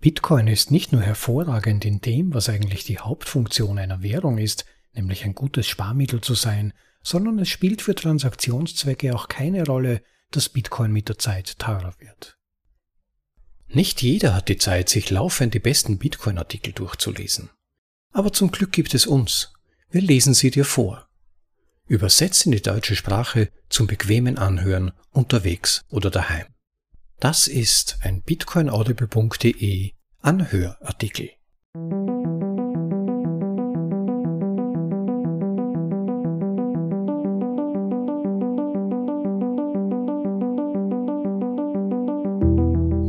Bitcoin ist nicht nur hervorragend in dem, was eigentlich die Hauptfunktion einer Währung ist, nämlich ein gutes Sparmittel zu sein, sondern es spielt für Transaktionszwecke auch keine Rolle, dass Bitcoin mit der Zeit teurer wird. Nicht jeder hat die Zeit, sich laufend die besten Bitcoin-Artikel durchzulesen. Aber zum Glück gibt es uns. Wir lesen sie dir vor. Übersetzt in die deutsche Sprache zum bequemen Anhören unterwegs oder daheim. Das ist ein bitcoinaudible.de Anhörartikel.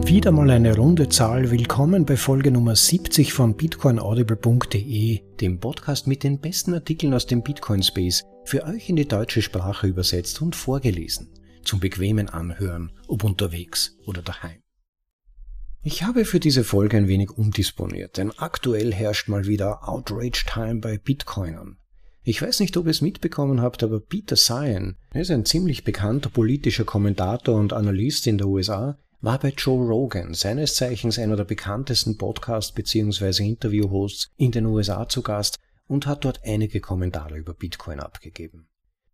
Wieder mal eine runde Zahl. Willkommen bei Folge Nummer 70 von bitcoinaudible.de, dem Podcast mit den besten Artikeln aus dem Bitcoin Space, für euch in die deutsche Sprache übersetzt und vorgelesen zum bequemen Anhören, ob unterwegs oder daheim. Ich habe für diese Folge ein wenig umdisponiert, denn aktuell herrscht mal wieder Outrage Time bei Bitcoinern. Ich weiß nicht, ob ihr es mitbekommen habt, aber Peter Cyan, er ist ein ziemlich bekannter politischer Kommentator und Analyst in der USA, war bei Joe Rogan, seines Zeichens einer der bekanntesten Podcast- bzw. Interview-Hosts in den USA zu Gast und hat dort einige Kommentare über Bitcoin abgegeben.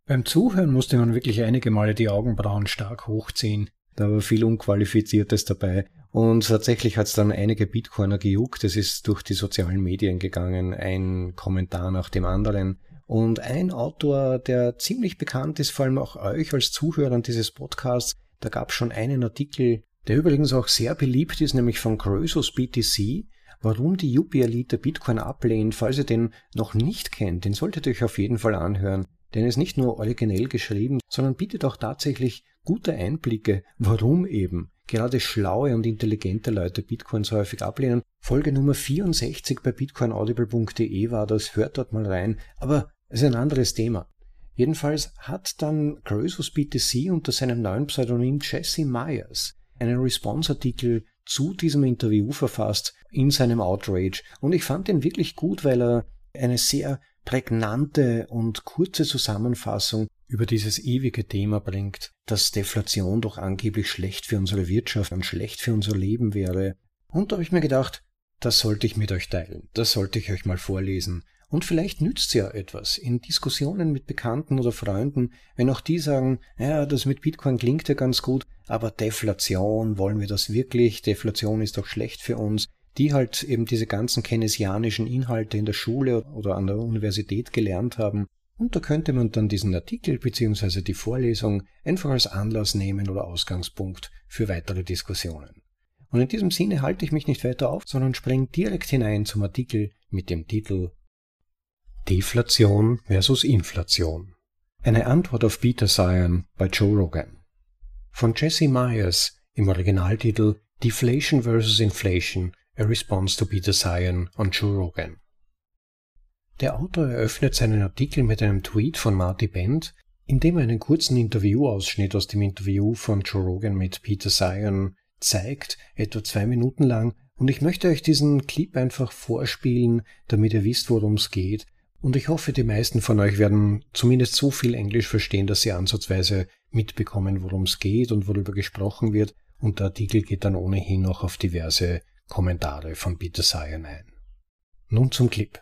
Beim Zuhören musste man wirklich einige Male die Augenbrauen stark hochziehen. Da war viel Unqualifiziertes dabei. Und tatsächlich hat es dann einige Bitcoiner gejuckt. Es ist durch die sozialen Medien gegangen, ein Kommentar nach dem anderen. Und ein Autor, der ziemlich bekannt ist, vor allem auch euch als Zuhörern dieses Podcasts, da gab es schon einen Artikel, der übrigens auch sehr beliebt ist, nämlich von Krösus BTC, warum die Yuppie-Elite Bitcoin ablehnt. Falls ihr den noch nicht kennt, den solltet ihr euch auf jeden Fall anhören denn er ist nicht nur originell geschrieben, sondern bietet auch tatsächlich gute Einblicke, warum eben gerade schlaue und intelligente Leute Bitcoins häufig ablehnen. Folge Nummer 64 bei bitcoinaudible.de war das, hört dort mal rein, aber es ist ein anderes Thema. Jedenfalls hat dann Croesus BTC unter seinem neuen Pseudonym Jesse Myers einen Response-Artikel zu diesem Interview verfasst in seinem Outrage und ich fand ihn wirklich gut, weil er eine sehr prägnante und kurze Zusammenfassung über dieses ewige Thema bringt, dass Deflation doch angeblich schlecht für unsere Wirtschaft und schlecht für unser Leben wäre. Und da habe ich mir gedacht, das sollte ich mit euch teilen, das sollte ich euch mal vorlesen. Und vielleicht nützt ja etwas in Diskussionen mit Bekannten oder Freunden, wenn auch die sagen, ja, das mit Bitcoin klingt ja ganz gut, aber Deflation, wollen wir das wirklich? Deflation ist doch schlecht für uns die halt eben diese ganzen keynesianischen Inhalte in der Schule oder an der Universität gelernt haben. Und da könnte man dann diesen Artikel bzw. die Vorlesung einfach als Anlass nehmen oder Ausgangspunkt für weitere Diskussionen. Und in diesem Sinne halte ich mich nicht weiter auf, sondern springe direkt hinein zum Artikel mit dem Titel Deflation versus Inflation. Eine Antwort auf Peter Cyan bei Joe Rogan. Von Jesse Myers im Originaltitel Deflation versus Inflation A Response to Peter Cyan on Joe Rogan. Der Autor eröffnet seinen Artikel mit einem Tweet von Marty Bent, in dem er einen kurzen Interviewausschnitt aus dem Interview von Joe Rogan mit Peter Cyan zeigt, etwa zwei Minuten lang, und ich möchte euch diesen Clip einfach vorspielen, damit ihr wisst, worum es geht. Und ich hoffe, die meisten von euch werden zumindest so viel Englisch verstehen, dass sie ansatzweise mitbekommen, worum es geht und worüber gesprochen wird. Und der Artikel geht dann ohnehin noch auf diverse Kommentare von Peter Cyan ein. Nun zum Clip.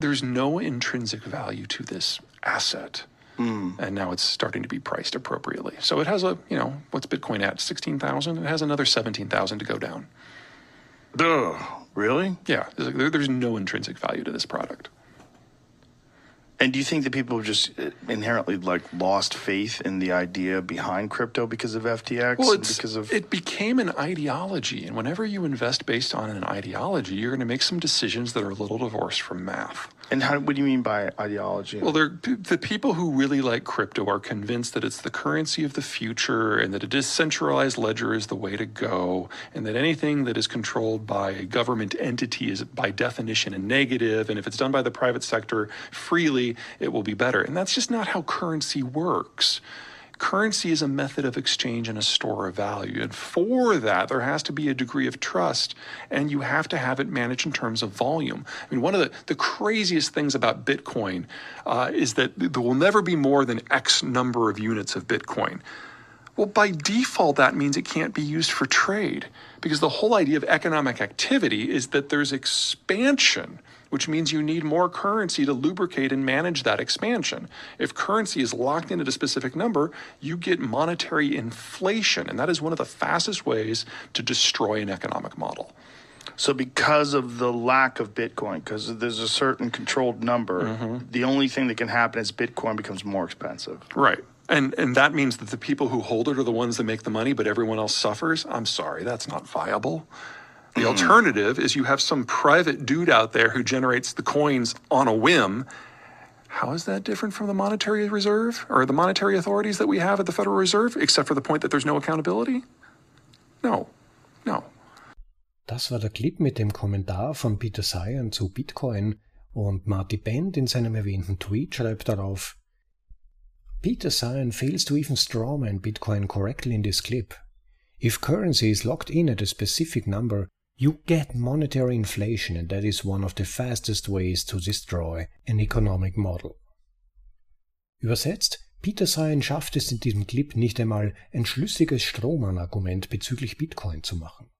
There's no intrinsic value to this asset. Mm. And now it's starting to be priced appropriately. So it has a, you know, what's Bitcoin at? 16,000? It has another 17,000 to go down. Duh, really? Yeah, there's no intrinsic value to this product. And do you think that people have just uh, inherently like lost faith in the idea behind crypto because of FTX? Well, because of it became an ideology, and whenever you invest based on an ideology, you're going to make some decisions that are a little divorced from math. And how, what do you mean by ideology? Well, the people who really like crypto are convinced that it's the currency of the future and that a decentralized ledger is the way to go, and that anything that is controlled by a government entity is by definition a negative, and if it's done by the private sector freely, it will be better. And that's just not how currency works. Currency is a method of exchange and a store of value. And for that, there has to be a degree of trust, and you have to have it managed in terms of volume. I mean, one of the, the craziest things about Bitcoin uh, is that there will never be more than X number of units of Bitcoin. Well, by default, that means it can't be used for trade because the whole idea of economic activity is that there's expansion, which means you need more currency to lubricate and manage that expansion. If currency is locked in at a specific number, you get monetary inflation, and that is one of the fastest ways to destroy an economic model. So, because of the lack of Bitcoin, because there's a certain controlled number, mm-hmm. the only thing that can happen is Bitcoin becomes more expensive. Right. And and that means that the people who hold it are the ones that make the money, but everyone else suffers. I'm sorry, that's not viable. The mm-hmm. alternative is you have some private dude out there who generates the coins on a whim. How is that different from the monetary reserve or the monetary authorities that we have at the Federal Reserve, except for the point that there's no accountability? No. No. Das war der Clip mit dem Kommentar von Peter Sayan zu Bitcoin und Marty Bend in seinem erwähnten Tweet schreibt darauf, Peter Sayan fails to even strawman Bitcoin correctly in this clip. If currency is locked in at a specific number, you get monetary inflation and that is one of the fastest ways to destroy an economic model. Übersetzt, Peter Sayan schafft es in diesem Clip nicht einmal, ein schlüssiges Strohmann-Argument bezüglich Bitcoin zu machen.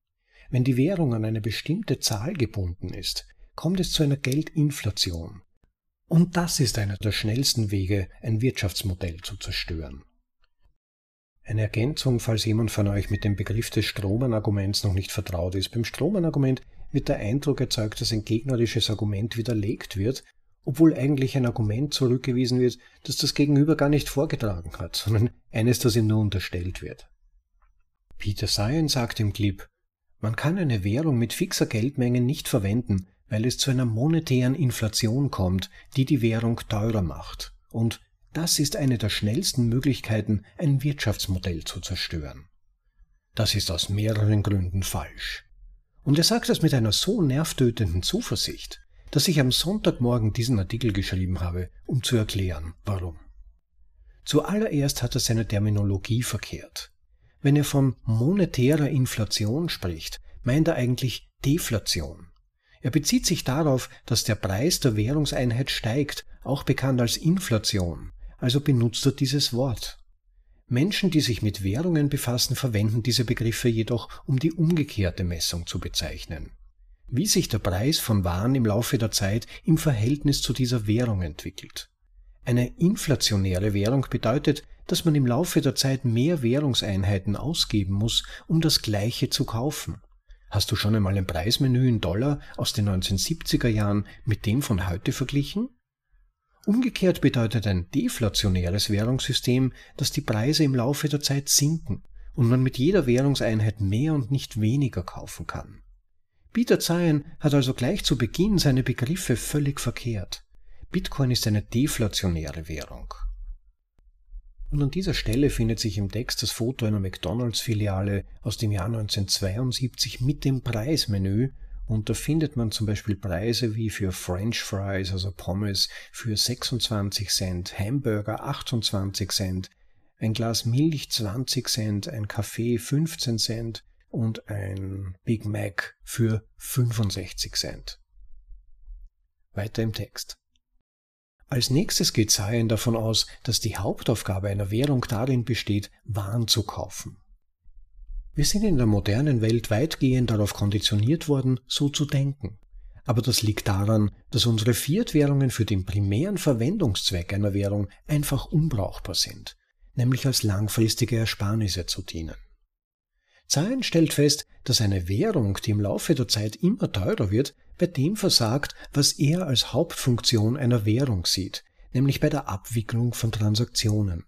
Wenn die Währung an eine bestimmte Zahl gebunden ist, kommt es zu einer Geldinflation. Und das ist einer der schnellsten Wege, ein Wirtschaftsmodell zu zerstören. Eine Ergänzung, falls jemand von euch mit dem Begriff des Strohmann-Arguments noch nicht vertraut ist. Beim Strohmann-Argument wird der Eindruck erzeugt, dass ein gegnerisches Argument widerlegt wird, obwohl eigentlich ein Argument zurückgewiesen wird, das das Gegenüber gar nicht vorgetragen hat, sondern eines, das ihm nur unterstellt wird. Peter Sayan sagt im Clip, man kann eine Währung mit fixer Geldmenge nicht verwenden, weil es zu einer monetären Inflation kommt, die die Währung teurer macht. Und das ist eine der schnellsten Möglichkeiten, ein Wirtschaftsmodell zu zerstören. Das ist aus mehreren Gründen falsch. Und er sagt das mit einer so nervtötenden Zuversicht, dass ich am Sonntagmorgen diesen Artikel geschrieben habe, um zu erklären, warum. Zuallererst hat er seine Terminologie verkehrt. Wenn er von monetärer Inflation spricht, meint er eigentlich Deflation. Er bezieht sich darauf, dass der Preis der Währungseinheit steigt, auch bekannt als Inflation, also benutzt er dieses Wort. Menschen, die sich mit Währungen befassen, verwenden diese Begriffe jedoch, um die umgekehrte Messung zu bezeichnen. Wie sich der Preis von Waren im Laufe der Zeit im Verhältnis zu dieser Währung entwickelt. Eine inflationäre Währung bedeutet, dass man im Laufe der Zeit mehr Währungseinheiten ausgeben muss, um das Gleiche zu kaufen. Hast du schon einmal ein Preismenü in Dollar aus den 1970er Jahren mit dem von heute verglichen? Umgekehrt bedeutet ein deflationäres Währungssystem, dass die Preise im Laufe der Zeit sinken und man mit jeder Währungseinheit mehr und nicht weniger kaufen kann. Peter Zayen hat also gleich zu Beginn seine Begriffe völlig verkehrt. Bitcoin ist eine deflationäre Währung. Und an dieser Stelle findet sich im Text das Foto einer McDonalds-Filiale aus dem Jahr 1972 mit dem Preismenü. Und da findet man zum Beispiel Preise wie für French Fries, also Pommes, für 26 Cent, Hamburger 28 Cent, ein Glas Milch 20 Cent, ein Kaffee 15 Cent und ein Big Mac für 65 Cent. Weiter im Text. Als nächstes geht Sayen davon aus, dass die Hauptaufgabe einer Währung darin besteht, Waren zu kaufen. Wir sind in der modernen Welt weitgehend darauf konditioniert worden, so zu denken. Aber das liegt daran, dass unsere Fiat-Währungen für den primären Verwendungszweck einer Währung einfach unbrauchbar sind, nämlich als langfristige Ersparnisse zu dienen. Zayen stellt fest, dass eine Währung, die im Laufe der Zeit immer teurer wird, bei dem versagt, was er als Hauptfunktion einer Währung sieht, nämlich bei der Abwicklung von Transaktionen.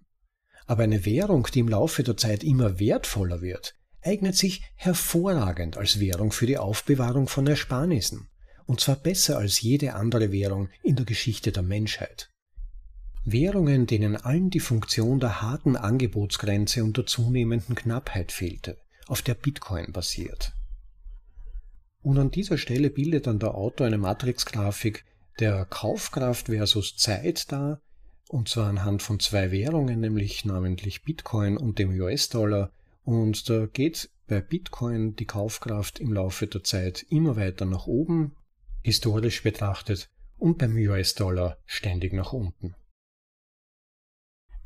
Aber eine Währung, die im Laufe der Zeit immer wertvoller wird, eignet sich hervorragend als Währung für die Aufbewahrung von Ersparnissen, und zwar besser als jede andere Währung in der Geschichte der Menschheit. Währungen, denen allen die Funktion der harten Angebotsgrenze und der zunehmenden Knappheit fehlte, auf der Bitcoin basiert. Und an dieser Stelle bildet dann der Autor eine Matrixgrafik der Kaufkraft versus Zeit dar, und zwar anhand von zwei Währungen, nämlich namentlich Bitcoin und dem US-Dollar. Und da geht bei Bitcoin die Kaufkraft im Laufe der Zeit immer weiter nach oben, historisch betrachtet, und beim US-Dollar ständig nach unten.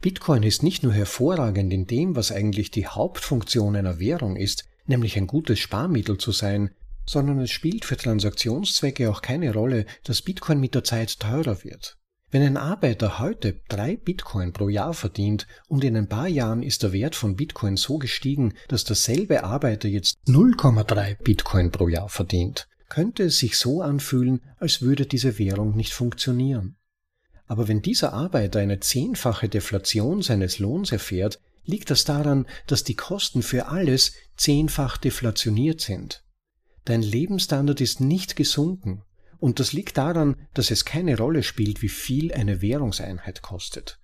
Bitcoin ist nicht nur hervorragend in dem, was eigentlich die Hauptfunktion einer Währung ist, nämlich ein gutes Sparmittel zu sein, sondern es spielt für Transaktionszwecke auch keine Rolle, dass Bitcoin mit der Zeit teurer wird. Wenn ein Arbeiter heute drei Bitcoin pro Jahr verdient und in ein paar Jahren ist der Wert von Bitcoin so gestiegen, dass derselbe Arbeiter jetzt 0,3 Bitcoin pro Jahr verdient, könnte es sich so anfühlen, als würde diese Währung nicht funktionieren. Aber wenn dieser Arbeiter eine zehnfache Deflation seines Lohns erfährt, liegt das daran, dass die Kosten für alles zehnfach deflationiert sind. Dein Lebensstandard ist nicht gesunken, und das liegt daran, dass es keine Rolle spielt, wie viel eine Währungseinheit kostet.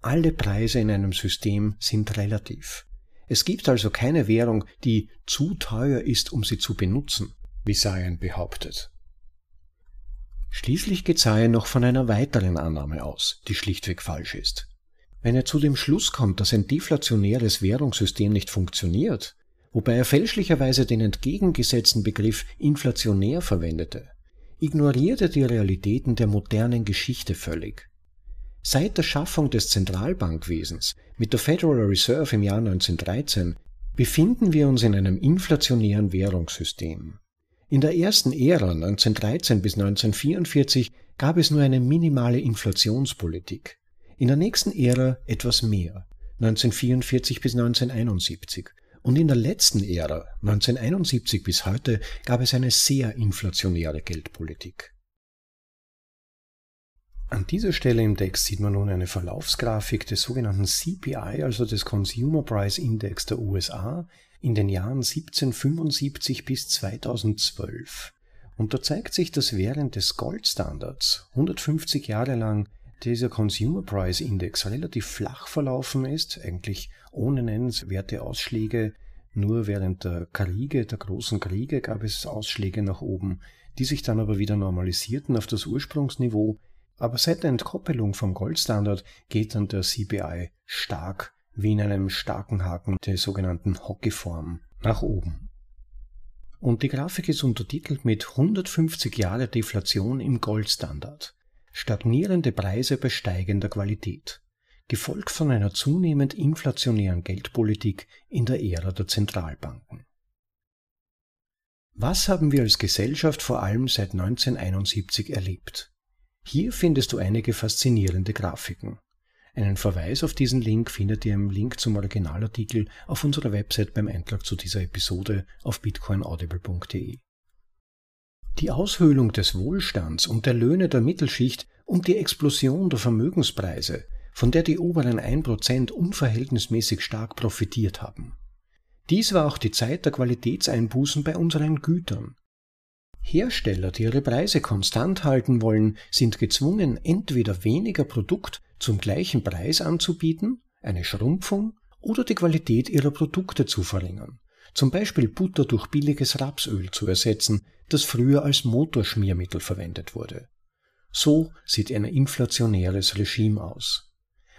Alle Preise in einem System sind relativ. Es gibt also keine Währung, die zu teuer ist, um sie zu benutzen, wie Sion behauptet. Schließlich geht Sayer noch von einer weiteren Annahme aus, die schlichtweg falsch ist. Wenn er zu dem Schluss kommt, dass ein deflationäres Währungssystem nicht funktioniert, wobei er fälschlicherweise den entgegengesetzten Begriff inflationär verwendete, ignoriert er die Realitäten der modernen Geschichte völlig. Seit der Schaffung des Zentralbankwesens mit der Federal Reserve im Jahr 1913 befinden wir uns in einem inflationären Währungssystem. In der ersten Ära 1913 bis 1944 gab es nur eine minimale Inflationspolitik. In der nächsten Ära etwas mehr, 1944 bis 1971. Und in der letzten Ära, 1971 bis heute, gab es eine sehr inflationäre Geldpolitik. An dieser Stelle im Text sieht man nun eine Verlaufsgrafik des sogenannten CPI, also des Consumer Price Index der USA, in den Jahren 1775 bis 2012. Und da zeigt sich, dass während des Goldstandards 150 Jahre lang dieser Consumer Price Index relativ flach verlaufen ist, eigentlich ohne nennenswerte Ausschläge. Nur während der Kriege, der großen Kriege, gab es Ausschläge nach oben, die sich dann aber wieder normalisierten auf das Ursprungsniveau. Aber seit der Entkoppelung vom Goldstandard geht dann der CPI stark wie in einem starken Haken der sogenannten Hockeyform nach oben. Und die Grafik ist untertitelt mit 150 Jahre Deflation im Goldstandard, stagnierende Preise bei steigender Qualität, gefolgt von einer zunehmend inflationären Geldpolitik in der Ära der Zentralbanken. Was haben wir als Gesellschaft vor allem seit 1971 erlebt? Hier findest du einige faszinierende Grafiken. Einen Verweis auf diesen Link findet ihr im Link zum Originalartikel auf unserer Website beim Eintrag zu dieser Episode auf bitcoinaudible.de. Die Aushöhlung des Wohlstands und der Löhne der Mittelschicht und die Explosion der Vermögenspreise, von der die oberen 1% unverhältnismäßig stark profitiert haben. Dies war auch die Zeit der Qualitätseinbußen bei unseren Gütern. Hersteller, die ihre Preise konstant halten wollen, sind gezwungen, entweder weniger Produkt zum gleichen Preis anzubieten, eine Schrumpfung oder die Qualität ihrer Produkte zu verringern, zum Beispiel Butter durch billiges Rapsöl zu ersetzen, das früher als Motorschmiermittel verwendet wurde. So sieht ein inflationäres Regime aus.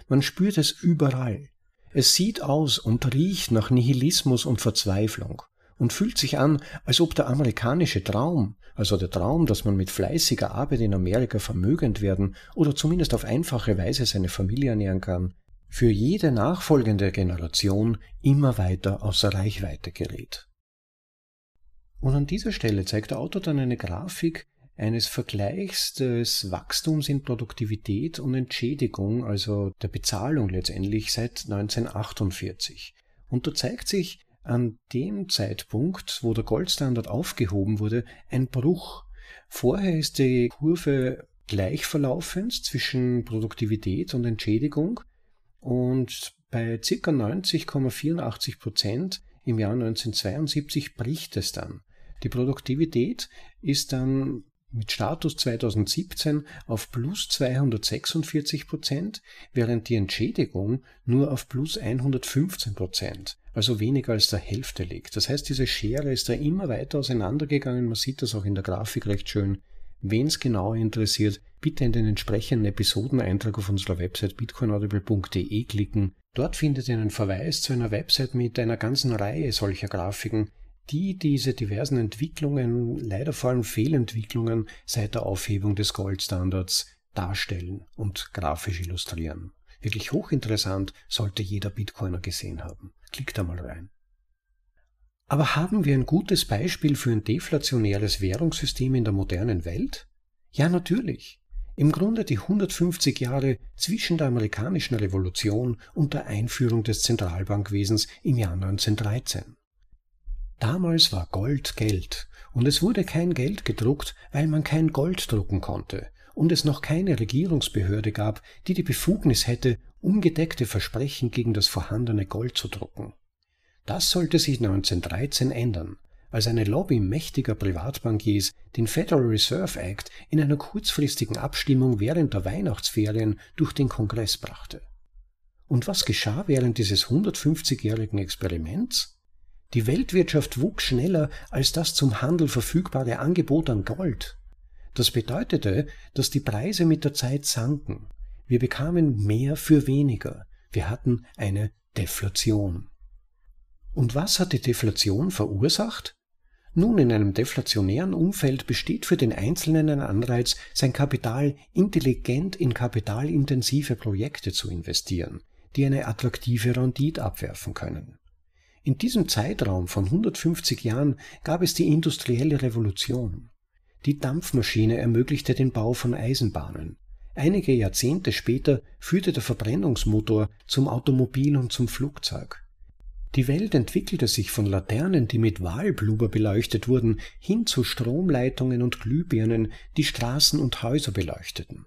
Man spürt es überall. Es sieht aus und riecht nach Nihilismus und Verzweiflung und fühlt sich an, als ob der amerikanische Traum, also der Traum, dass man mit fleißiger Arbeit in Amerika vermögend werden oder zumindest auf einfache Weise seine Familie ernähren kann, für jede nachfolgende Generation immer weiter außer Reichweite gerät. Und an dieser Stelle zeigt der Autor dann eine Grafik eines Vergleichs des Wachstums in Produktivität und Entschädigung, also der Bezahlung letztendlich seit 1948. Und da zeigt sich, an dem Zeitpunkt, wo der Goldstandard aufgehoben wurde, ein Bruch. Vorher ist die Kurve gleich verlaufend zwischen Produktivität und Entschädigung und bei ca. 90,84 Prozent im Jahr 1972 bricht es dann. Die Produktivität ist dann mit Status 2017 auf plus 246 Prozent, während die Entschädigung nur auf plus 115 Prozent, also weniger als der Hälfte liegt. Das heißt, diese Schere ist da immer weiter auseinandergegangen. Man sieht das auch in der Grafik recht schön. Wen es genauer interessiert, bitte in den entsprechenden Episodeneintrag auf unserer Website bitcoinaudible.de klicken. Dort findet ihr einen Verweis zu einer Website mit einer ganzen Reihe solcher Grafiken, die diese diversen Entwicklungen, leider vor allem Fehlentwicklungen seit der Aufhebung des Goldstandards darstellen und grafisch illustrieren. Wirklich hochinteressant, sollte jeder Bitcoiner gesehen haben. Klickt da mal rein. Aber haben wir ein gutes Beispiel für ein deflationäres Währungssystem in der modernen Welt? Ja, natürlich. Im Grunde die 150 Jahre zwischen der amerikanischen Revolution und der Einführung des Zentralbankwesens im Jahr 1913. Damals war Gold Geld und es wurde kein Geld gedruckt, weil man kein Gold drucken konnte und es noch keine Regierungsbehörde gab, die die Befugnis hätte, ungedeckte Versprechen gegen das vorhandene Gold zu drucken. Das sollte sich 1913 ändern, als eine Lobby mächtiger Privatbankiers den Federal Reserve Act in einer kurzfristigen Abstimmung während der Weihnachtsferien durch den Kongress brachte. Und was geschah während dieses 150-jährigen Experiments? Die Weltwirtschaft wuchs schneller als das zum Handel verfügbare Angebot an Gold. Das bedeutete, dass die Preise mit der Zeit sanken. Wir bekamen mehr für weniger. Wir hatten eine Deflation. Und was hat die Deflation verursacht? Nun, in einem deflationären Umfeld besteht für den Einzelnen ein Anreiz, sein Kapital intelligent in kapitalintensive Projekte zu investieren, die eine attraktive Rendite abwerfen können. In diesem Zeitraum von 150 Jahren gab es die industrielle Revolution. Die Dampfmaschine ermöglichte den Bau von Eisenbahnen. Einige Jahrzehnte später führte der Verbrennungsmotor zum Automobil und zum Flugzeug. Die Welt entwickelte sich von Laternen, die mit Walblubber beleuchtet wurden, hin zu Stromleitungen und Glühbirnen, die Straßen und Häuser beleuchteten.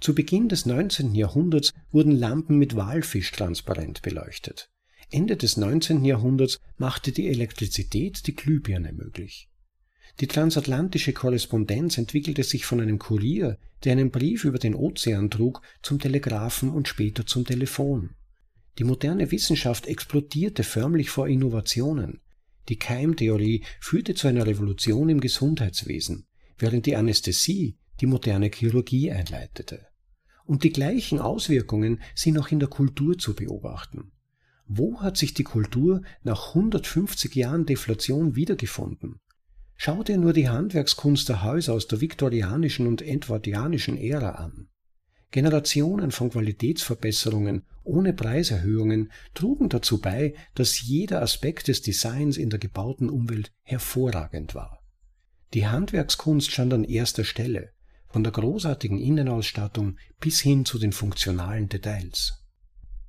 Zu Beginn des 19. Jahrhunderts wurden Lampen mit Walfisch transparent beleuchtet. Ende des 19. Jahrhunderts machte die Elektrizität die Glühbirne möglich. Die transatlantische Korrespondenz entwickelte sich von einem Kurier, der einen Brief über den Ozean trug, zum Telegraphen und später zum Telefon. Die moderne Wissenschaft explodierte förmlich vor Innovationen. Die Keimtheorie führte zu einer Revolution im Gesundheitswesen, während die Anästhesie die moderne Chirurgie einleitete. Und die gleichen Auswirkungen sind auch in der Kultur zu beobachten. Wo hat sich die Kultur nach 150 Jahren Deflation wiedergefunden? Schau dir nur die Handwerkskunst der Häuser aus der viktorianischen und edwardianischen Ära an. Generationen von Qualitätsverbesserungen ohne Preiserhöhungen trugen dazu bei, dass jeder Aspekt des Designs in der gebauten Umwelt hervorragend war. Die Handwerkskunst stand an erster Stelle, von der großartigen Innenausstattung bis hin zu den funktionalen Details.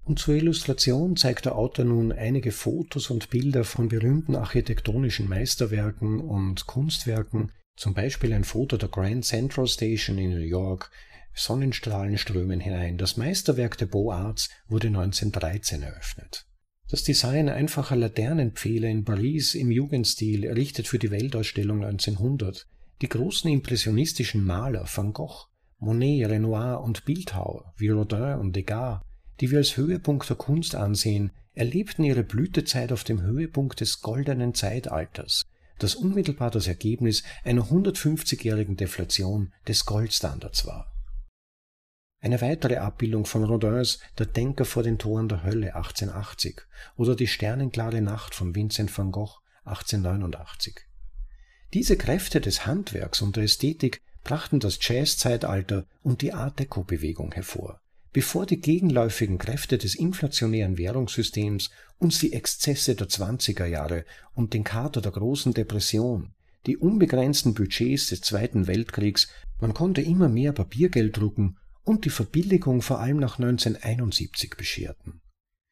Und zur Illustration zeigt der Autor nun einige Fotos und Bilder von berühmten architektonischen Meisterwerken und Kunstwerken, zum Beispiel ein Foto der Grand Central Station in New York, Sonnenstrahlen strömen hinein. Das Meisterwerk der Beaux Arts wurde 1913 eröffnet. Das Design einfacher Laternenpfähle in Paris im Jugendstil errichtet für die Weltausstellung 1900. Die großen impressionistischen Maler Van Gogh, Monet, Renoir und Bildhauer wie Rodin und Degas, die wir als Höhepunkt der Kunst ansehen, erlebten ihre Blütezeit auf dem Höhepunkt des goldenen Zeitalters, das unmittelbar das Ergebnis einer 150-jährigen Deflation des Goldstandards war. Eine weitere Abbildung von Rodins Der Denker vor den Toren der Hölle 1880 oder Die sternenklare Nacht von Vincent van Gogh 1889. Diese Kräfte des Handwerks und der Ästhetik brachten das Jazzzeitalter und die Art Deco-Bewegung hervor, bevor die gegenläufigen Kräfte des inflationären Währungssystems uns die Exzesse der 20er Jahre und den Kater der großen Depression, die unbegrenzten Budgets des Zweiten Weltkriegs, man konnte immer mehr Papiergeld drucken und die Verbilligung vor allem nach 1971 bescherten.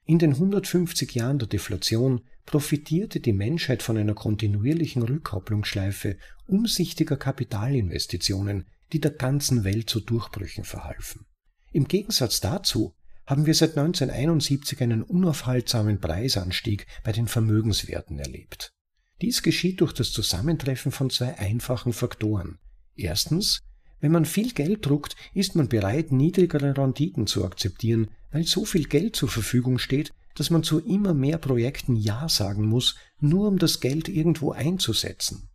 In den 150 Jahren der Deflation profitierte die Menschheit von einer kontinuierlichen Rückkopplungsschleife umsichtiger Kapitalinvestitionen, die der ganzen Welt zu Durchbrüchen verhalfen. Im Gegensatz dazu haben wir seit 1971 einen unaufhaltsamen Preisanstieg bei den Vermögenswerten erlebt. Dies geschieht durch das Zusammentreffen von zwei einfachen Faktoren. Erstens wenn man viel Geld druckt, ist man bereit, niedrigere Renditen zu akzeptieren, weil so viel Geld zur Verfügung steht, dass man zu immer mehr Projekten Ja sagen muss, nur um das Geld irgendwo einzusetzen.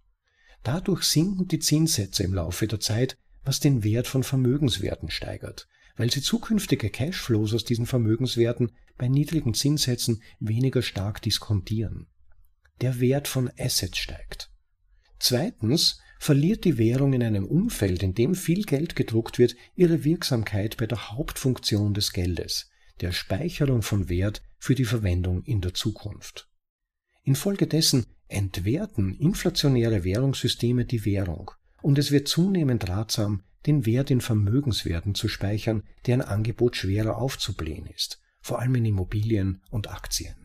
Dadurch sinken die Zinssätze im Laufe der Zeit, was den Wert von Vermögenswerten steigert, weil sie zukünftige Cashflows aus diesen Vermögenswerten bei niedrigen Zinssätzen weniger stark diskontieren. Der Wert von Assets steigt. Zweitens verliert die Währung in einem Umfeld, in dem viel Geld gedruckt wird, ihre Wirksamkeit bei der Hauptfunktion des Geldes, der Speicherung von Wert für die Verwendung in der Zukunft. Infolgedessen entwerten inflationäre Währungssysteme die Währung und es wird zunehmend ratsam, den Wert in Vermögenswerten zu speichern, deren Angebot schwerer aufzublähen ist, vor allem in Immobilien und Aktien.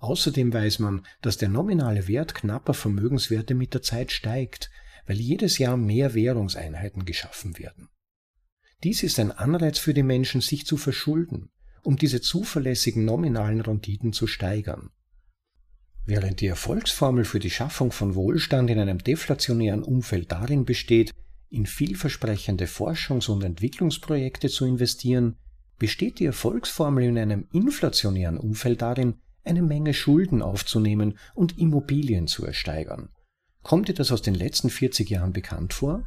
Außerdem weiß man, dass der nominale Wert knapper Vermögenswerte mit der Zeit steigt, weil jedes Jahr mehr Währungseinheiten geschaffen werden. Dies ist ein Anreiz für die Menschen, sich zu verschulden, um diese zuverlässigen nominalen Renditen zu steigern. Während die Erfolgsformel für die Schaffung von Wohlstand in einem deflationären Umfeld darin besteht, in vielversprechende Forschungs- und Entwicklungsprojekte zu investieren, besteht die Erfolgsformel in einem inflationären Umfeld darin, eine Menge Schulden aufzunehmen und Immobilien zu ersteigern. Kommt dir das aus den letzten 40 Jahren bekannt vor?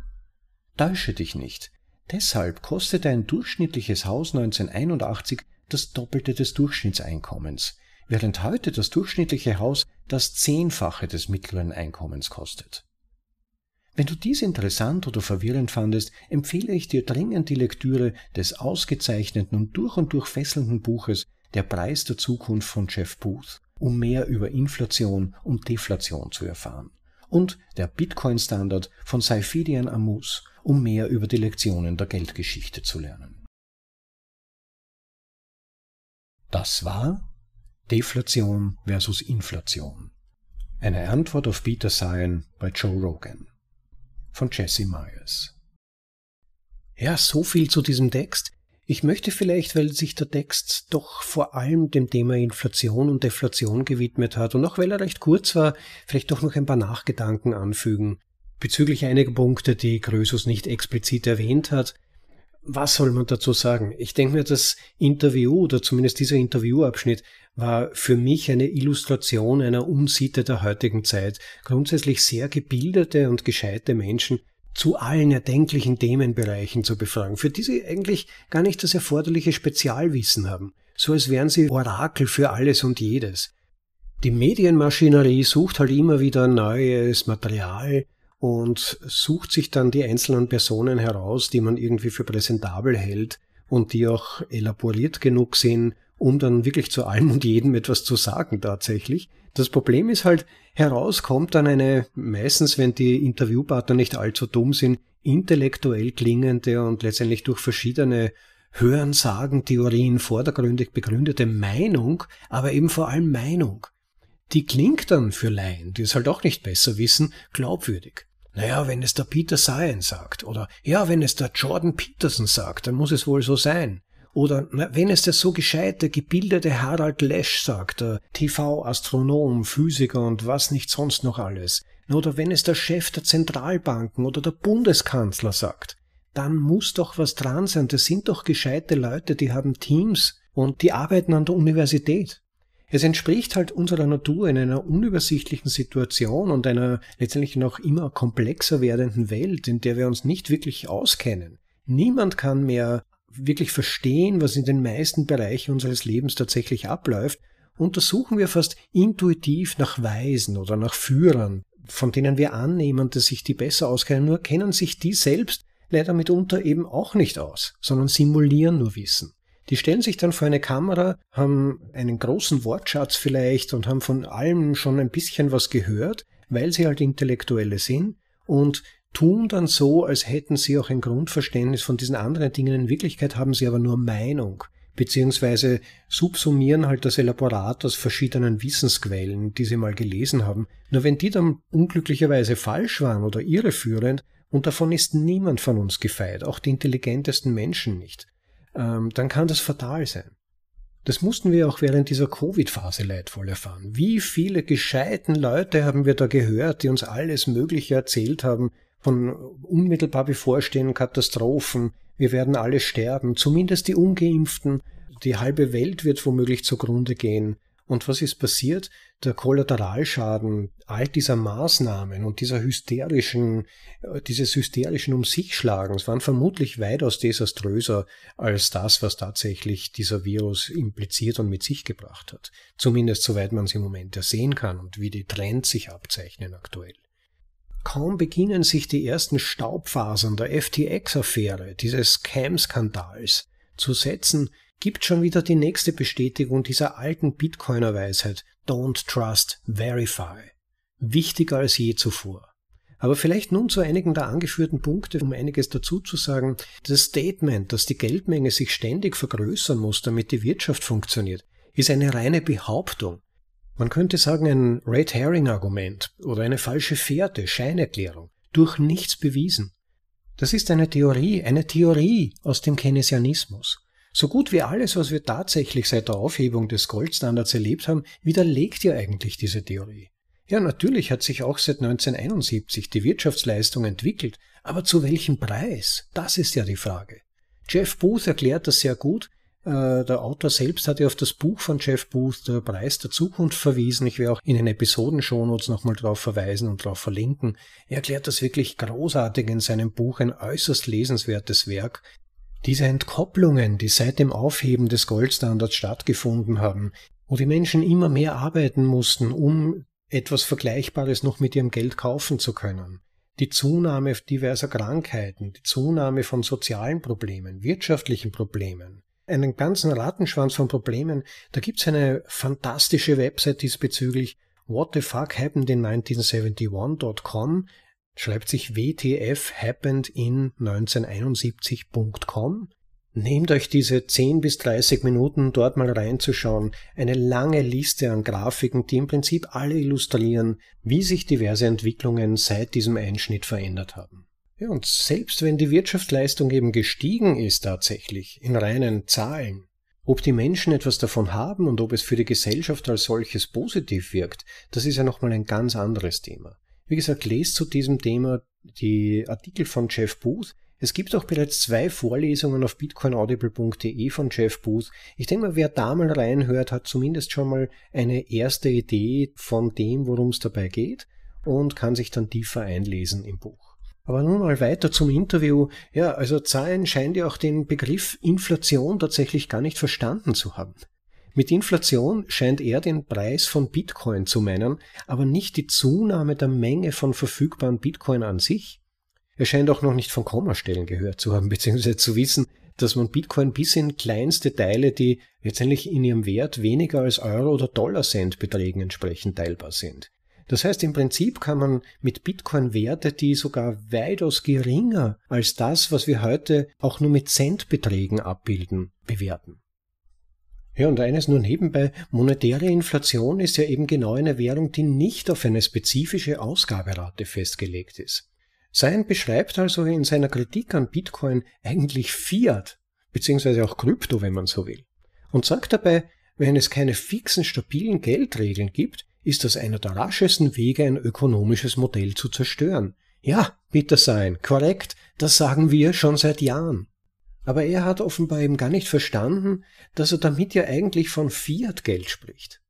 Täusche dich nicht. Deshalb kostete ein durchschnittliches Haus 1981 das Doppelte des Durchschnittseinkommens, während heute das durchschnittliche Haus das Zehnfache des mittleren Einkommens kostet. Wenn du dies interessant oder verwirrend fandest, empfehle ich dir dringend die Lektüre des ausgezeichneten und durch und durch fesselnden Buches Der Preis der Zukunft von Jeff Booth, um mehr über Inflation und Deflation zu erfahren. Und der Bitcoin-Standard von Saifidian Amus, um mehr über die Lektionen der Geldgeschichte zu lernen. Das war Deflation versus Inflation. Eine Antwort auf Peter Sayan bei Joe Rogan von Jesse Myers. Ja, so viel zu diesem Text. Ich möchte vielleicht, weil sich der Text doch vor allem dem Thema Inflation und Deflation gewidmet hat und auch weil er recht kurz war, vielleicht doch noch ein paar Nachgedanken anfügen bezüglich einiger Punkte, die Krösus nicht explizit erwähnt hat. Was soll man dazu sagen? Ich denke mir, das Interview oder zumindest dieser Interviewabschnitt war für mich eine Illustration einer Unsitte der heutigen Zeit. Grundsätzlich sehr gebildete und gescheite Menschen zu allen erdenklichen Themenbereichen zu befragen, für die sie eigentlich gar nicht das erforderliche Spezialwissen haben, so als wären sie Orakel für alles und jedes. Die Medienmaschinerie sucht halt immer wieder neues Material und sucht sich dann die einzelnen Personen heraus, die man irgendwie für präsentabel hält und die auch elaboriert genug sind, um dann wirklich zu allem und jedem etwas zu sagen tatsächlich. Das Problem ist halt, herauskommt dann eine, meistens wenn die Interviewpartner nicht allzu dumm sind, intellektuell klingende und letztendlich durch verschiedene Hörensagen-Theorien vordergründig begründete Meinung, aber eben vor allem Meinung. Die klingt dann für Laien, die es halt auch nicht besser wissen, glaubwürdig. Naja, wenn es der Peter Science sagt, oder ja, wenn es der Jordan Peterson sagt, dann muss es wohl so sein. Oder wenn es der so gescheite, gebildete Harald Lesch sagt, TV-Astronom, Physiker und was nicht sonst noch alles. Oder wenn es der Chef der Zentralbanken oder der Bundeskanzler sagt, dann muss doch was dran sein. Das sind doch gescheite Leute, die haben Teams und die arbeiten an der Universität. Es entspricht halt unserer Natur in einer unübersichtlichen Situation und einer letztendlich noch immer komplexer werdenden Welt, in der wir uns nicht wirklich auskennen. Niemand kann mehr wirklich verstehen, was in den meisten Bereichen unseres Lebens tatsächlich abläuft, untersuchen wir fast intuitiv nach Weisen oder nach Führern, von denen wir annehmen, dass sich die besser auskennen, nur kennen sich die selbst leider mitunter eben auch nicht aus, sondern simulieren nur Wissen. Die stellen sich dann vor eine Kamera, haben einen großen Wortschatz vielleicht und haben von allem schon ein bisschen was gehört, weil sie halt Intellektuelle sind und tun dann so, als hätten sie auch ein Grundverständnis von diesen anderen Dingen. In Wirklichkeit haben sie aber nur Meinung, beziehungsweise subsumieren halt das Elaborat aus verschiedenen Wissensquellen, die sie mal gelesen haben. Nur wenn die dann unglücklicherweise falsch waren oder irreführend, und davon ist niemand von uns gefeit, auch die intelligentesten Menschen nicht, ähm, dann kann das fatal sein. Das mussten wir auch während dieser Covid-Phase leidvoll erfahren. Wie viele gescheiten Leute haben wir da gehört, die uns alles Mögliche erzählt haben, von unmittelbar bevorstehenden Katastrophen. Wir werden alle sterben, zumindest die ungeimpften. Die halbe Welt wird womöglich zugrunde gehen. Und was ist passiert? Der Kollateralschaden all dieser Maßnahmen und dieser hysterischen, äh, dieses hysterischen Um sich schlagens waren vermutlich weitaus desaströser als das, was tatsächlich dieser Virus impliziert und mit sich gebracht hat. Zumindest soweit man es im Moment ja sehen kann und wie die Trends sich abzeichnen aktuell. Kaum beginnen sich die ersten Staubfasern der FTX-Affäre, dieses Scam-Skandals, zu setzen, gibt schon wieder die nächste Bestätigung dieser alten Bitcoiner-Weisheit Don't Trust, Verify. Wichtiger als je zuvor. Aber vielleicht nun zu einigen der angeführten Punkte, um einiges dazu zu sagen. Das Statement, dass die Geldmenge sich ständig vergrößern muss, damit die Wirtschaft funktioniert, ist eine reine Behauptung. Man könnte sagen ein Red Herring Argument oder eine falsche Fährte, Scheinerklärung, durch nichts bewiesen. Das ist eine Theorie, eine Theorie aus dem Keynesianismus. So gut wie alles, was wir tatsächlich seit der Aufhebung des Goldstandards erlebt haben, widerlegt ja eigentlich diese Theorie. Ja, natürlich hat sich auch seit 1971 die Wirtschaftsleistung entwickelt, aber zu welchem Preis? Das ist ja die Frage. Jeff Booth erklärt das sehr gut. Äh, der Autor selbst hat ja auf das Buch von Jeff Booth, Der Preis der Zukunft, verwiesen. Ich werde auch in den Episoden-Shownotes nochmal darauf verweisen und darauf verlinken. Er erklärt das wirklich großartig in seinem Buch, ein äußerst lesenswertes Werk. Diese Entkopplungen, die seit dem Aufheben des Goldstandards stattgefunden haben, wo die Menschen immer mehr arbeiten mussten, um etwas Vergleichbares noch mit ihrem Geld kaufen zu können. Die Zunahme diverser Krankheiten, die Zunahme von sozialen Problemen, wirtschaftlichen Problemen, einen ganzen Rattenschwanz von Problemen. Da gibt's eine fantastische Website diesbezüglich, whatthefackhappenedin1971.com, schreibt sich WTF happened in 1971.com. Nehmt euch diese 10 bis 30 Minuten dort mal reinzuschauen. Eine lange Liste an Grafiken, die im Prinzip alle illustrieren, wie sich diverse Entwicklungen seit diesem Einschnitt verändert haben. Ja, und selbst wenn die Wirtschaftsleistung eben gestiegen ist tatsächlich, in reinen Zahlen, ob die Menschen etwas davon haben und ob es für die Gesellschaft als solches positiv wirkt, das ist ja nochmal ein ganz anderes Thema. Wie gesagt, lest zu diesem Thema die Artikel von Jeff Booth. Es gibt auch bereits zwei Vorlesungen auf bitcoinaudible.de von Jeff Booth. Ich denke mal, wer da mal reinhört, hat zumindest schon mal eine erste Idee von dem, worum es dabei geht und kann sich dann tiefer einlesen im Buch. Aber nun mal weiter zum Interview. Ja, also Zahlen scheint ja auch den Begriff Inflation tatsächlich gar nicht verstanden zu haben. Mit Inflation scheint er den Preis von Bitcoin zu meinen, aber nicht die Zunahme der Menge von verfügbaren Bitcoin an sich. Er scheint auch noch nicht von Kommastellen gehört zu haben, beziehungsweise zu wissen, dass man Bitcoin bis in kleinste Teile, die letztendlich in ihrem Wert weniger als Euro- oder Dollar-Cent-Beträgen entsprechend teilbar sind. Das heißt, im Prinzip kann man mit Bitcoin Werte, die sogar weitaus geringer als das, was wir heute auch nur mit Centbeträgen abbilden, bewerten. Ja, und eines nur nebenbei, monetäre Inflation ist ja eben genau eine Währung, die nicht auf eine spezifische Ausgaberate festgelegt ist. Sein beschreibt also in seiner Kritik an Bitcoin eigentlich Fiat, beziehungsweise auch Krypto, wenn man so will. Und sagt dabei, wenn es keine fixen, stabilen Geldregeln gibt, ist das einer der raschesten Wege, ein ökonomisches Modell zu zerstören. Ja, bitte sein, korrekt, das sagen wir schon seit Jahren. Aber er hat offenbar eben gar nicht verstanden, dass er damit ja eigentlich von Fiat-Geld spricht.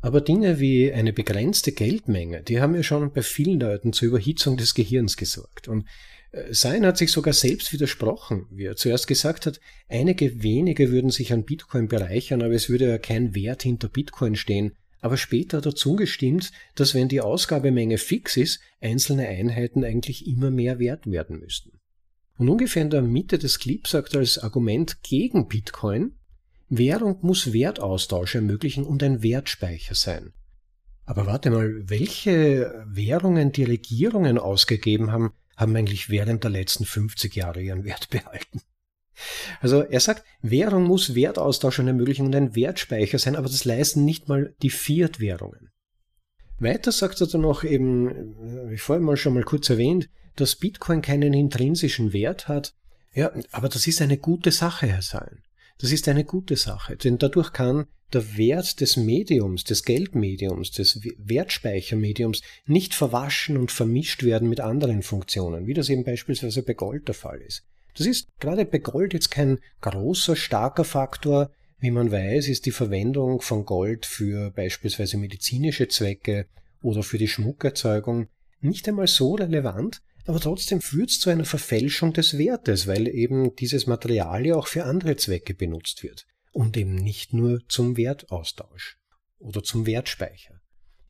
Aber Dinge wie eine begrenzte Geldmenge, die haben ja schon bei vielen Leuten zur Überhitzung des Gehirns gesorgt. Und äh, Sein hat sich sogar selbst widersprochen, wie er zuerst gesagt hat, einige wenige würden sich an Bitcoin bereichern, aber es würde ja kein Wert hinter Bitcoin stehen. Aber später hat er zugestimmt, dass wenn die Ausgabemenge fix ist, einzelne Einheiten eigentlich immer mehr wert werden müssten. Und ungefähr in der Mitte des Clips sagt er als Argument gegen Bitcoin, Währung muss Wertaustausch ermöglichen und ein Wertspeicher sein. Aber warte mal, welche Währungen die Regierungen ausgegeben haben, haben eigentlich während der letzten 50 Jahre ihren Wert behalten. Also er sagt, Währung muss Wertaustausch ermöglichen und ein Wertspeicher sein, aber das leisten nicht mal die Fiat-Währungen. Weiter sagt er dann noch eben, wie vorhin mal schon mal kurz erwähnt, dass Bitcoin keinen intrinsischen Wert hat. Ja, aber das ist eine gute Sache, Herr Sein. Das ist eine gute Sache, denn dadurch kann der Wert des Mediums, des Geldmediums, des Wertspeichermediums nicht verwaschen und vermischt werden mit anderen Funktionen, wie das eben beispielsweise bei Gold der Fall ist. Das ist gerade bei Gold jetzt kein großer, starker Faktor. Wie man weiß, ist die Verwendung von Gold für beispielsweise medizinische Zwecke oder für die Schmuckerzeugung nicht einmal so relevant, aber trotzdem führt es zu einer Verfälschung des Wertes, weil eben dieses Material ja auch für andere Zwecke benutzt wird und eben nicht nur zum Wertaustausch oder zum Wertspeicher.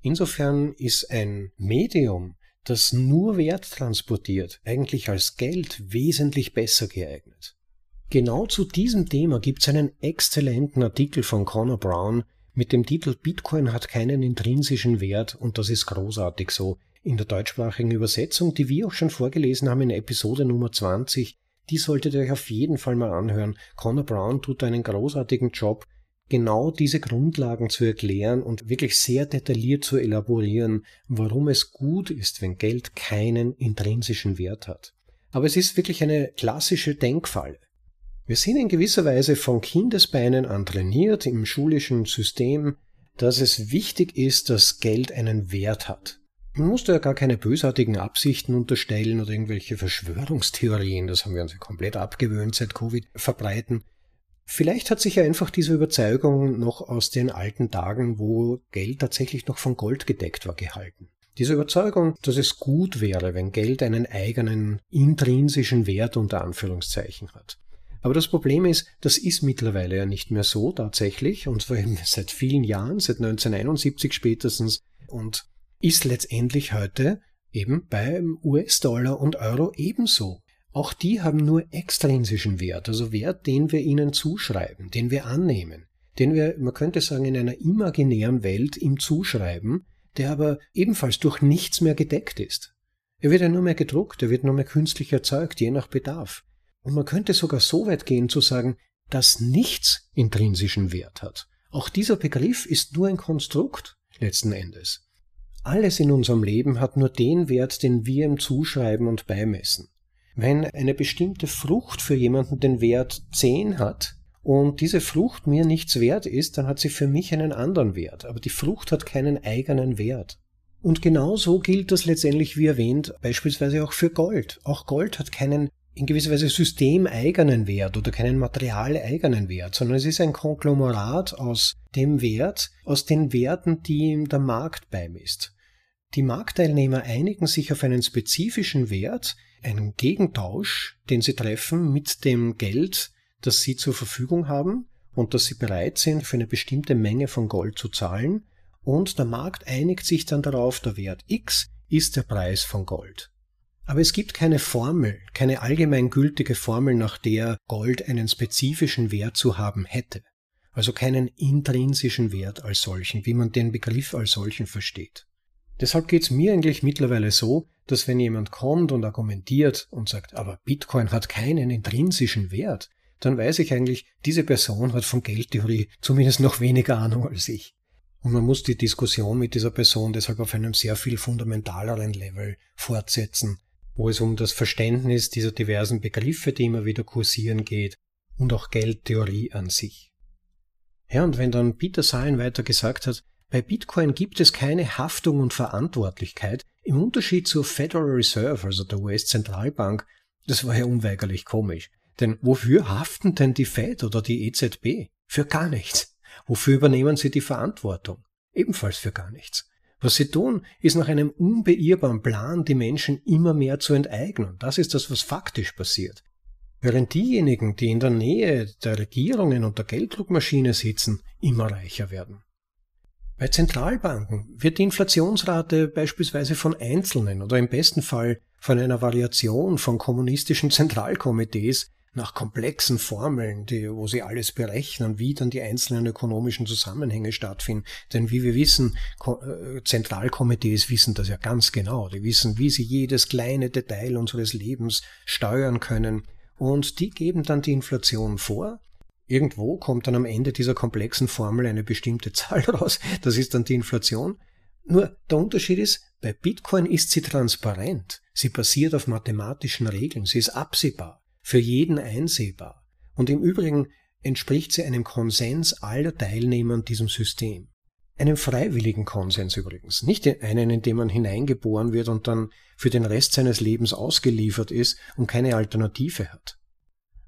Insofern ist ein Medium, das nur Wert transportiert, eigentlich als Geld wesentlich besser geeignet. Genau zu diesem Thema gibt es einen exzellenten Artikel von Connor Brown mit dem Titel Bitcoin hat keinen intrinsischen Wert und das ist großartig so in der deutschsprachigen Übersetzung, die wir auch schon vorgelesen haben in Episode Nummer 20. Die solltet ihr euch auf jeden Fall mal anhören. Connor Brown tut einen großartigen Job, genau diese Grundlagen zu erklären und wirklich sehr detailliert zu elaborieren, warum es gut ist, wenn Geld keinen intrinsischen Wert hat. Aber es ist wirklich eine klassische Denkfalle. Wir sind in gewisser Weise von Kindesbeinen an trainiert im schulischen System, dass es wichtig ist, dass Geld einen Wert hat. Man muss da ja gar keine bösartigen Absichten unterstellen oder irgendwelche Verschwörungstheorien, das haben wir uns ja komplett abgewöhnt seit Covid, verbreiten. Vielleicht hat sich ja einfach diese Überzeugung noch aus den alten Tagen, wo Geld tatsächlich noch von Gold gedeckt war, gehalten. Diese Überzeugung, dass es gut wäre, wenn Geld einen eigenen intrinsischen Wert unter Anführungszeichen hat. Aber das Problem ist, das ist mittlerweile ja nicht mehr so tatsächlich, und zwar eben seit vielen Jahren, seit 1971 spätestens, und ist letztendlich heute eben beim US-Dollar und Euro ebenso. Auch die haben nur extrinsischen Wert, also Wert, den wir ihnen zuschreiben, den wir annehmen, den wir, man könnte sagen, in einer imaginären Welt ihm zuschreiben, der aber ebenfalls durch nichts mehr gedeckt ist. Er wird ja nur mehr gedruckt, er wird nur mehr künstlich erzeugt, je nach Bedarf. Und man könnte sogar so weit gehen zu sagen, dass nichts intrinsischen Wert hat. Auch dieser Begriff ist nur ein Konstrukt letzten Endes. Alles in unserem Leben hat nur den Wert, den wir ihm zuschreiben und beimessen. Wenn eine bestimmte Frucht für jemanden den Wert 10 hat und diese Frucht mir nichts wert ist, dann hat sie für mich einen anderen Wert. Aber die Frucht hat keinen eigenen Wert. Und genau so gilt das letztendlich, wie erwähnt, beispielsweise auch für Gold. Auch Gold hat keinen in gewisser Weise systemeigenen Wert oder keinen materialeigenen Wert, sondern es ist ein Konglomerat aus dem Wert, aus den Werten, die ihm der Markt beimisst. Die Marktteilnehmer einigen sich auf einen spezifischen Wert, einen Gegentausch, den sie treffen mit dem Geld, das sie zur Verfügung haben und das sie bereit sind, für eine bestimmte Menge von Gold zu zahlen, und der Markt einigt sich dann darauf, der Wert X ist der Preis von Gold. Aber es gibt keine Formel, keine allgemeingültige Formel, nach der Gold einen spezifischen Wert zu haben hätte. Also keinen intrinsischen Wert als solchen, wie man den Begriff als solchen versteht. Deshalb geht's mir eigentlich mittlerweile so, dass wenn jemand kommt und argumentiert und sagt, aber Bitcoin hat keinen intrinsischen Wert, dann weiß ich eigentlich, diese Person hat von Geldtheorie zumindest noch weniger Ahnung als ich. Und man muss die Diskussion mit dieser Person deshalb auf einem sehr viel fundamentaleren Level fortsetzen, wo es um das Verständnis dieser diversen Begriffe, die immer wieder kursieren geht, und auch Geldtheorie an sich. Ja, und wenn dann Peter Sain weiter gesagt hat, bei Bitcoin gibt es keine Haftung und Verantwortlichkeit im Unterschied zur Federal Reserve, also der US-Zentralbank. Das war ja unweigerlich komisch. Denn wofür haften denn die Fed oder die EZB? Für gar nichts. Wofür übernehmen sie die Verantwortung? Ebenfalls für gar nichts. Was sie tun, ist nach einem unbeirrbaren Plan die Menschen immer mehr zu enteignen. Das ist das, was faktisch passiert. Während diejenigen, die in der Nähe der Regierungen und der Gelddruckmaschine sitzen, immer reicher werden. Bei Zentralbanken wird die Inflationsrate beispielsweise von Einzelnen oder im besten Fall von einer Variation von kommunistischen Zentralkomitees nach komplexen Formeln, die, wo sie alles berechnen, wie dann die einzelnen ökonomischen Zusammenhänge stattfinden. Denn wie wir wissen, äh, Zentralkomitees wissen das ja ganz genau. Die wissen, wie sie jedes kleine Detail unseres Lebens steuern können. Und die geben dann die Inflation vor Irgendwo kommt dann am Ende dieser komplexen Formel eine bestimmte Zahl raus. Das ist dann die Inflation. Nur der Unterschied ist, bei Bitcoin ist sie transparent. Sie basiert auf mathematischen Regeln. Sie ist absehbar, für jeden einsehbar. Und im Übrigen entspricht sie einem Konsens aller Teilnehmer an diesem System. Einem freiwilligen Konsens übrigens, nicht einen, in dem man hineingeboren wird und dann für den Rest seines Lebens ausgeliefert ist und keine Alternative hat.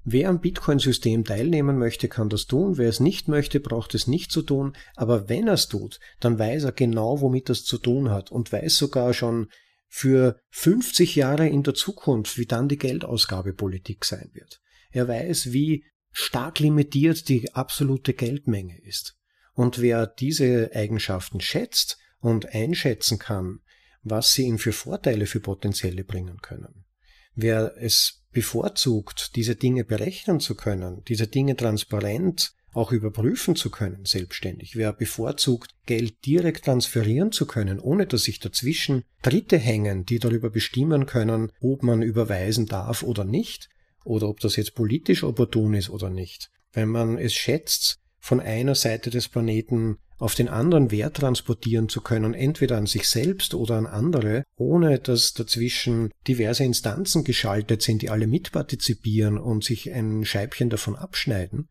Wer am Bitcoin-System teilnehmen möchte, kann das tun. Wer es nicht möchte, braucht es nicht zu tun. Aber wenn er es tut, dann weiß er genau, womit es zu tun hat und weiß sogar schon für 50 Jahre in der Zukunft, wie dann die Geldausgabepolitik sein wird. Er weiß, wie stark limitiert die absolute Geldmenge ist. Und wer diese Eigenschaften schätzt und einschätzen kann, was sie ihm für Vorteile für Potenzielle bringen können. Wer es bevorzugt, diese Dinge berechnen zu können, diese Dinge transparent auch überprüfen zu können, selbstständig. Wer bevorzugt, Geld direkt transferieren zu können, ohne dass sich dazwischen Dritte hängen, die darüber bestimmen können, ob man überweisen darf oder nicht, oder ob das jetzt politisch opportun ist oder nicht. Wenn man es schätzt, von einer Seite des Planeten auf den anderen Wert transportieren zu können, entweder an sich selbst oder an andere, ohne dass dazwischen diverse Instanzen geschaltet sind, die alle mitpartizipieren und sich ein Scheibchen davon abschneiden,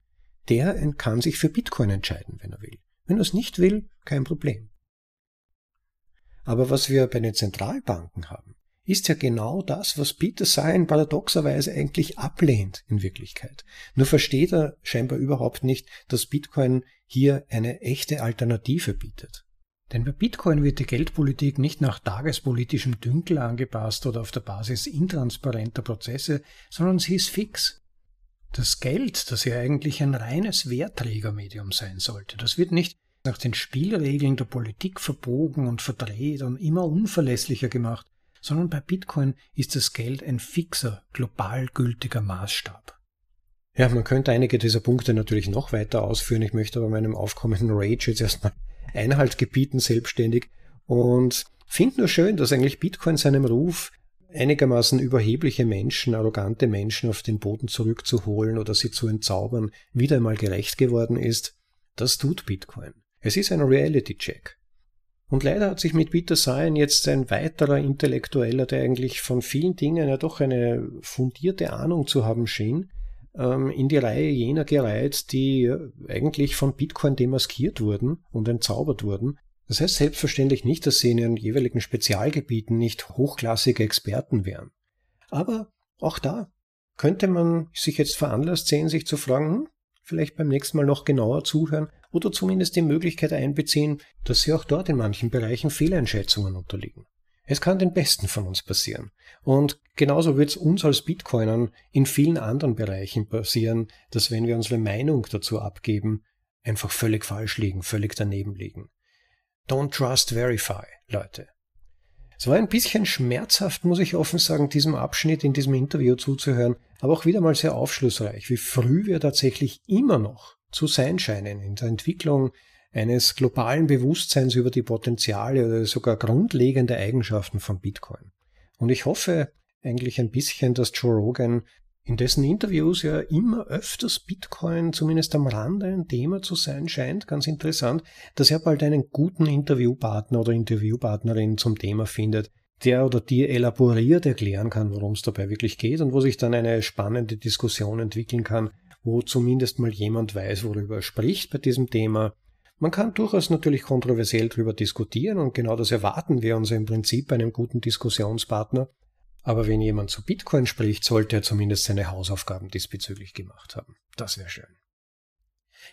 der kann sich für Bitcoin entscheiden, wenn er will. Wenn er es nicht will, kein Problem. Aber was wir bei den Zentralbanken haben, ist ja genau das, was Peter Sain paradoxerweise eigentlich ablehnt in Wirklichkeit. Nur versteht er scheinbar überhaupt nicht, dass Bitcoin hier eine echte Alternative bietet. Denn bei Bitcoin wird die Geldpolitik nicht nach tagespolitischem Dünkel angepasst oder auf der Basis intransparenter Prozesse, sondern sie ist fix. Das Geld, das ja eigentlich ein reines Wertträgermedium sein sollte, das wird nicht nach den Spielregeln der Politik verbogen und verdreht und immer unverlässlicher gemacht, sondern bei Bitcoin ist das Geld ein fixer, global gültiger Maßstab. Ja, man könnte einige dieser Punkte natürlich noch weiter ausführen. Ich möchte aber meinem aufkommenden Rage jetzt erstmal Einhalt gebieten, selbstständig. Und finde nur schön, dass eigentlich Bitcoin seinem Ruf einigermaßen überhebliche Menschen, arrogante Menschen auf den Boden zurückzuholen oder sie zu entzaubern, wieder einmal gerecht geworden ist, das tut Bitcoin. Es ist ein Reality-Check. Und leider hat sich mit Peter Sayan jetzt ein weiterer Intellektueller, der eigentlich von vielen Dingen ja doch eine fundierte Ahnung zu haben schien, ähm, in die Reihe jener gereiht, die eigentlich von Bitcoin demaskiert wurden und entzaubert wurden, das heißt selbstverständlich nicht, dass sie in ihren jeweiligen Spezialgebieten nicht hochklassige Experten wären. Aber auch da könnte man sich jetzt veranlasst sehen, sich zu fragen, hm, vielleicht beim nächsten Mal noch genauer zuhören oder zumindest die Möglichkeit einbeziehen, dass sie auch dort in manchen Bereichen Fehleinschätzungen unterliegen. Es kann den Besten von uns passieren. Und genauso wird es uns als Bitcoinern in vielen anderen Bereichen passieren, dass wenn wir unsere Meinung dazu abgeben, einfach völlig falsch liegen, völlig daneben liegen. Don't Trust Verify, Leute. Es war ein bisschen schmerzhaft, muss ich offen sagen, diesem Abschnitt in diesem Interview zuzuhören, aber auch wieder mal sehr aufschlussreich, wie früh wir tatsächlich immer noch zu sein scheinen in der Entwicklung eines globalen Bewusstseins über die Potenziale oder sogar grundlegende Eigenschaften von Bitcoin. Und ich hoffe eigentlich ein bisschen, dass Joe Rogan in dessen Interviews ja immer öfters Bitcoin zumindest am Rande ein Thema zu sein scheint, ganz interessant, dass er bald einen guten Interviewpartner oder Interviewpartnerin zum Thema findet, der oder die elaboriert erklären kann, worum es dabei wirklich geht und wo sich dann eine spannende Diskussion entwickeln kann, wo zumindest mal jemand weiß, worüber er spricht bei diesem Thema. Man kann durchaus natürlich kontroversiell darüber diskutieren und genau das erwarten wir uns im Prinzip bei einem guten Diskussionspartner. Aber wenn jemand zu Bitcoin spricht, sollte er zumindest seine Hausaufgaben diesbezüglich gemacht haben. Das wäre schön.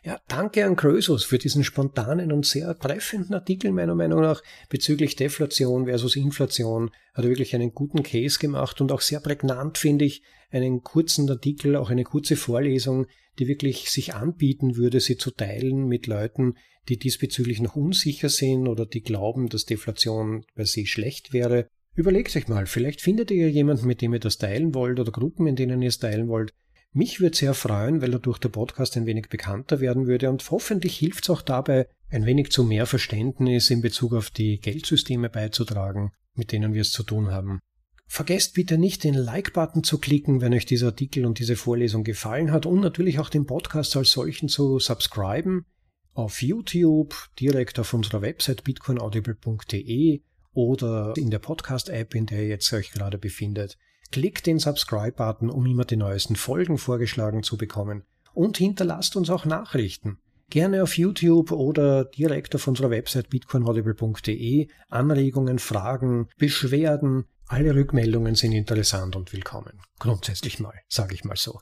Ja, danke an Krösus für diesen spontanen und sehr treffenden Artikel meiner Meinung nach bezüglich Deflation versus Inflation. Hat er wirklich einen guten Case gemacht und auch sehr prägnant finde ich einen kurzen Artikel, auch eine kurze Vorlesung, die wirklich sich anbieten würde, sie zu teilen mit Leuten, die diesbezüglich noch unsicher sind oder die glauben, dass Deflation per se schlecht wäre Überlegt euch mal, vielleicht findet ihr jemanden, mit dem ihr das teilen wollt oder Gruppen, in denen ihr es teilen wollt. Mich würde sehr freuen, weil dadurch der Podcast ein wenig bekannter werden würde und hoffentlich hilft es auch dabei, ein wenig zu mehr Verständnis in Bezug auf die Geldsysteme beizutragen, mit denen wir es zu tun haben. Vergesst bitte nicht, den Like-Button zu klicken, wenn euch dieser Artikel und diese Vorlesung gefallen hat und natürlich auch den Podcast als solchen zu subscriben. Auf YouTube, direkt auf unserer Website bitcoinaudible.de oder in der Podcast-App, in der ihr jetzt euch gerade befindet. Klickt den Subscribe-Button, um immer die neuesten Folgen vorgeschlagen zu bekommen. Und hinterlasst uns auch Nachrichten. Gerne auf YouTube oder direkt auf unserer Website bitcoinaudible.de. Anregungen, Fragen, Beschwerden, alle Rückmeldungen sind interessant und willkommen. Grundsätzlich mal, sage ich mal so.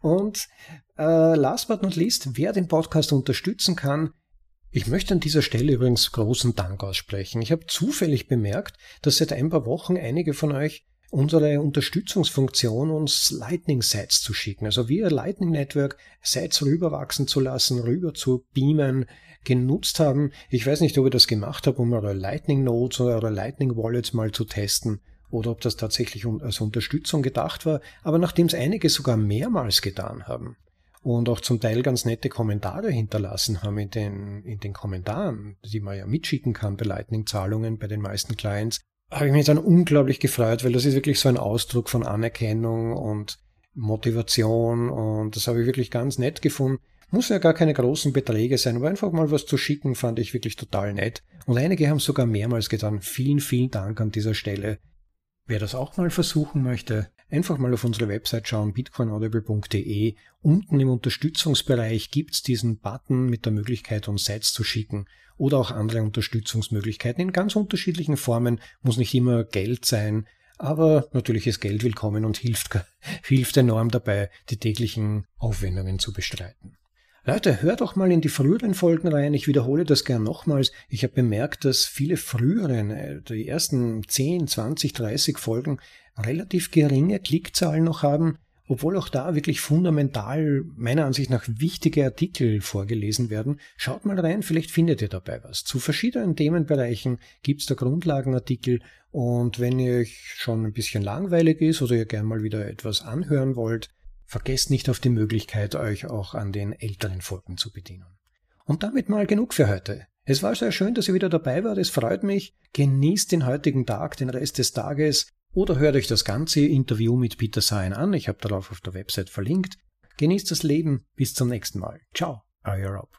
Und äh, last but not least, wer den Podcast unterstützen kann, ich möchte an dieser Stelle übrigens großen Dank aussprechen. Ich habe zufällig bemerkt, dass seit ein paar Wochen einige von euch unsere Unterstützungsfunktion uns Lightning Sites zu schicken. Also via Lightning Network Sites rüberwachsen zu lassen, rüber zu beamen, genutzt haben. Ich weiß nicht, ob ihr das gemacht habt, um eure Lightning Nodes oder eure Lightning Wallets mal zu testen oder ob das tatsächlich als Unterstützung gedacht war, aber nachdem es einige sogar mehrmals getan haben und auch zum Teil ganz nette Kommentare hinterlassen haben in den, in den Kommentaren, die man ja mitschicken kann bei Lightning-Zahlungen bei den meisten Clients, habe ich mich dann unglaublich gefreut, weil das ist wirklich so ein Ausdruck von Anerkennung und Motivation und das habe ich wirklich ganz nett gefunden. Muss ja gar keine großen Beträge sein, aber einfach mal was zu schicken fand ich wirklich total nett. Und einige haben sogar mehrmals getan. Vielen, vielen Dank an dieser Stelle. Wer das auch mal versuchen möchte, einfach mal auf unsere Website schauen, bitcoinaudible.de. Unten im Unterstützungsbereich gibt's diesen Button mit der Möglichkeit, uns Sets zu schicken oder auch andere Unterstützungsmöglichkeiten in ganz unterschiedlichen Formen. Muss nicht immer Geld sein, aber natürlich ist Geld willkommen und hilft, hilft enorm dabei, die täglichen Aufwendungen zu bestreiten. Leute, hört doch mal in die früheren Folgen rein. Ich wiederhole das gern nochmals. Ich habe bemerkt, dass viele früheren, äh, die ersten 10, 20, 30 Folgen relativ geringe Klickzahlen noch haben, obwohl auch da wirklich fundamental meiner Ansicht nach wichtige Artikel vorgelesen werden. Schaut mal rein, vielleicht findet ihr dabei was. Zu verschiedenen Themenbereichen gibt es da Grundlagenartikel und wenn ihr euch schon ein bisschen langweilig ist oder ihr gern mal wieder etwas anhören wollt, Vergesst nicht auf die Möglichkeit, euch auch an den älteren Folgen zu bedienen. Und damit mal genug für heute. Es war sehr schön, dass ihr wieder dabei wart. Es freut mich. Genießt den heutigen Tag, den Rest des Tages oder hört euch das ganze Interview mit Peter Sain an. Ich habe darauf auf der Website verlinkt. Genießt das Leben. Bis zum nächsten Mal. Ciao, euer Rob.